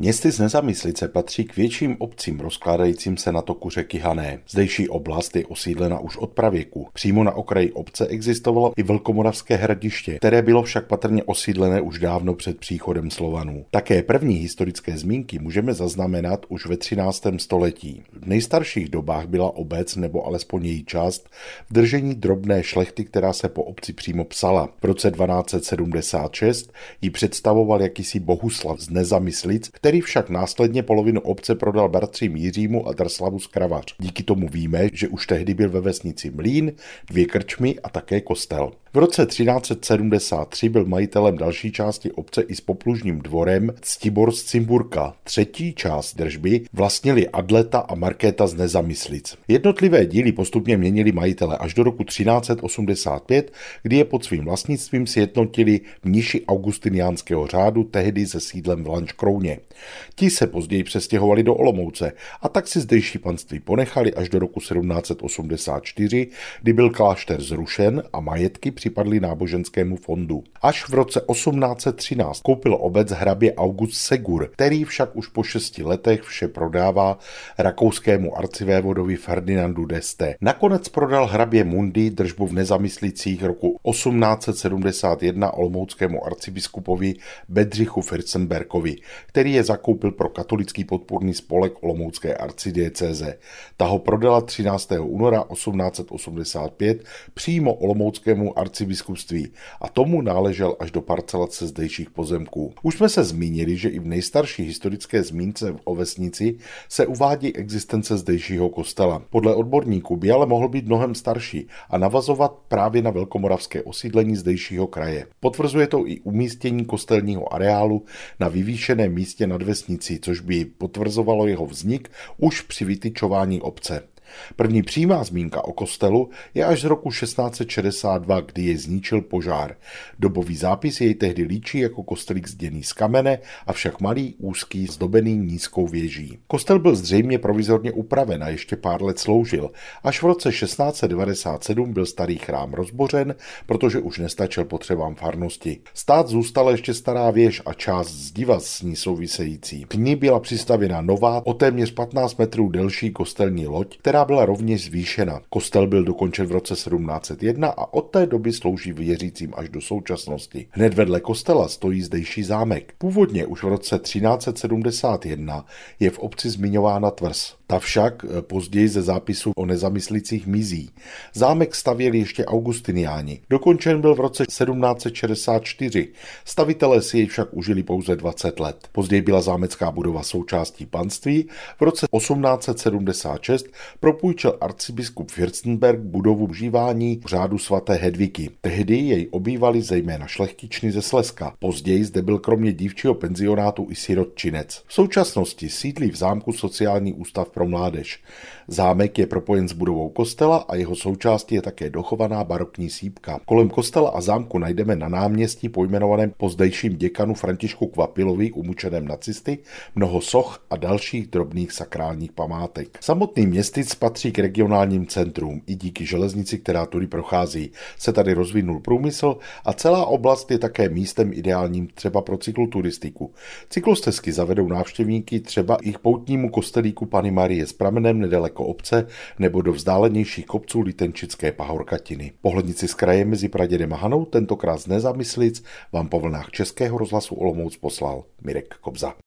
Městy z Nezamyslice patří k větším obcím rozkládajícím se na toku řeky Hané. Zdejší oblast je osídlena už od pravěku. Přímo na okraji obce existovalo i Velkomoravské hradiště, které bylo však patrně osídlené už dávno před příchodem Slovanů. Také první historické zmínky můžeme zaznamenat už ve 13. století. V nejstarších dobách byla obec nebo alespoň její část v držení drobné šlechty, která se po obci přímo psala. V roce 1276 ji představoval jakýsi Bohuslav z Nezamyslic, který však následně polovinu obce prodal bratřím Jiřímu a Drslavu z Kravař. Díky tomu víme, že už tehdy byl ve vesnici mlín, dvě krčmy a také kostel. V roce 1373 byl majitelem další části obce i s poplužním dvorem Ctibor z Cimburka. Třetí část držby vlastnili Adleta a Markéta z Nezamyslic. Jednotlivé díly postupně měnili majitele až do roku 1385, kdy je pod svým vlastnictvím sjednotili mniši augustiniánského řádu, tehdy se sídlem v Lančkrouně. Ti se později přestěhovali do Olomouce a tak si zdejší panství ponechali až do roku 1784, kdy byl klášter zrušen a majetky připadly náboženskému fondu. Až v roce 1813 koupil obec hrabě August Segur, který však už po šesti letech vše prodává rakouskému arcivévodovi Ferdinandu d'Este. Nakonec prodal hrabě Mundi držbu v nezamyslicích roku 1871 olomouckému arcibiskupovi Bedřichu Firzenberkovi, který je zakoupil pro katolický podpůrný spolek Olomoucké arcidiecéze. Ta ho prodala 13. února 1885 přímo Olomouckému arcibiskupství a tomu náležel až do parcelace zdejších pozemků. Už jsme se zmínili, že i v nejstarší historické zmínce o vesnici se uvádí existence zdejšího kostela. Podle odborníků by ale mohl být mnohem starší a navazovat právě na velkomoravské osídlení zdejšího kraje. Potvrzuje to i umístění kostelního areálu na vyvýšeném místě nad vesnicí, což by potvrzovalo jeho vznik už při vytyčování obce. První přímá zmínka o kostelu je až z roku 1662, kdy je zničil požár. Dobový zápis jej tehdy líčí jako kostelík zděný z kamene, avšak malý, úzký, zdobený nízkou věží. Kostel byl zřejmě provizorně upraven a ještě pár let sloužil. Až v roce 1697 byl starý chrám rozbořen, protože už nestačil potřebám farnosti. Stát zůstala ještě stará věž a část zdiva s ní související. K ní byla přistavěna nová, o téměř 15 metrů delší kostelní loď, která která byla rovněž zvýšena. Kostel byl dokončen v roce 1701 a od té doby slouží věřícím až do současnosti. Hned vedle kostela stojí zdejší zámek. Původně už v roce 1371 je v obci zmiňována tvrz. Ta však eh, později ze zápisu o nezamyslicích mizí. Zámek stavěli ještě augustiniáni. Dokončen byl v roce 1764. Stavitelé si jej však užili pouze 20 let. Později byla zámecká budova součástí panství. V roce 1876 propůjčil arcibiskup Fürstenberg budovu užívání řádu svaté Hedviky. Tehdy jej obývali zejména šlechtičny ze Slezska. Později zde byl kromě dívčího penzionátu i sirotčinec. V současnosti sídlí v zámku sociální ústav pro mládež. Zámek je propojen s budovou kostela a jeho součástí je také dochovaná barokní sípka. Kolem kostela a zámku najdeme na náměstí pojmenovaném po zdejším děkanu Františku Kvapilovi umučeném nacisty mnoho soch a dalších drobných sakrálních památek. Samotný městic patří k regionálním centrům. I díky železnici, která tudy prochází, se tady rozvinul průmysl a celá oblast je také místem ideálním třeba pro cykloturistiku. Cyklostezky zavedou návštěvníky třeba i k poutnímu kostelíku Pany Marie s pramenem nedaleko obce nebo do vzdálenějších kopců Litenčické pahorkatiny. Pohlednici z kraje mezi Pradědem a Hanou tentokrát z nezamyslic vám po vlnách Českého rozhlasu Olomouc poslal Mirek Kobza.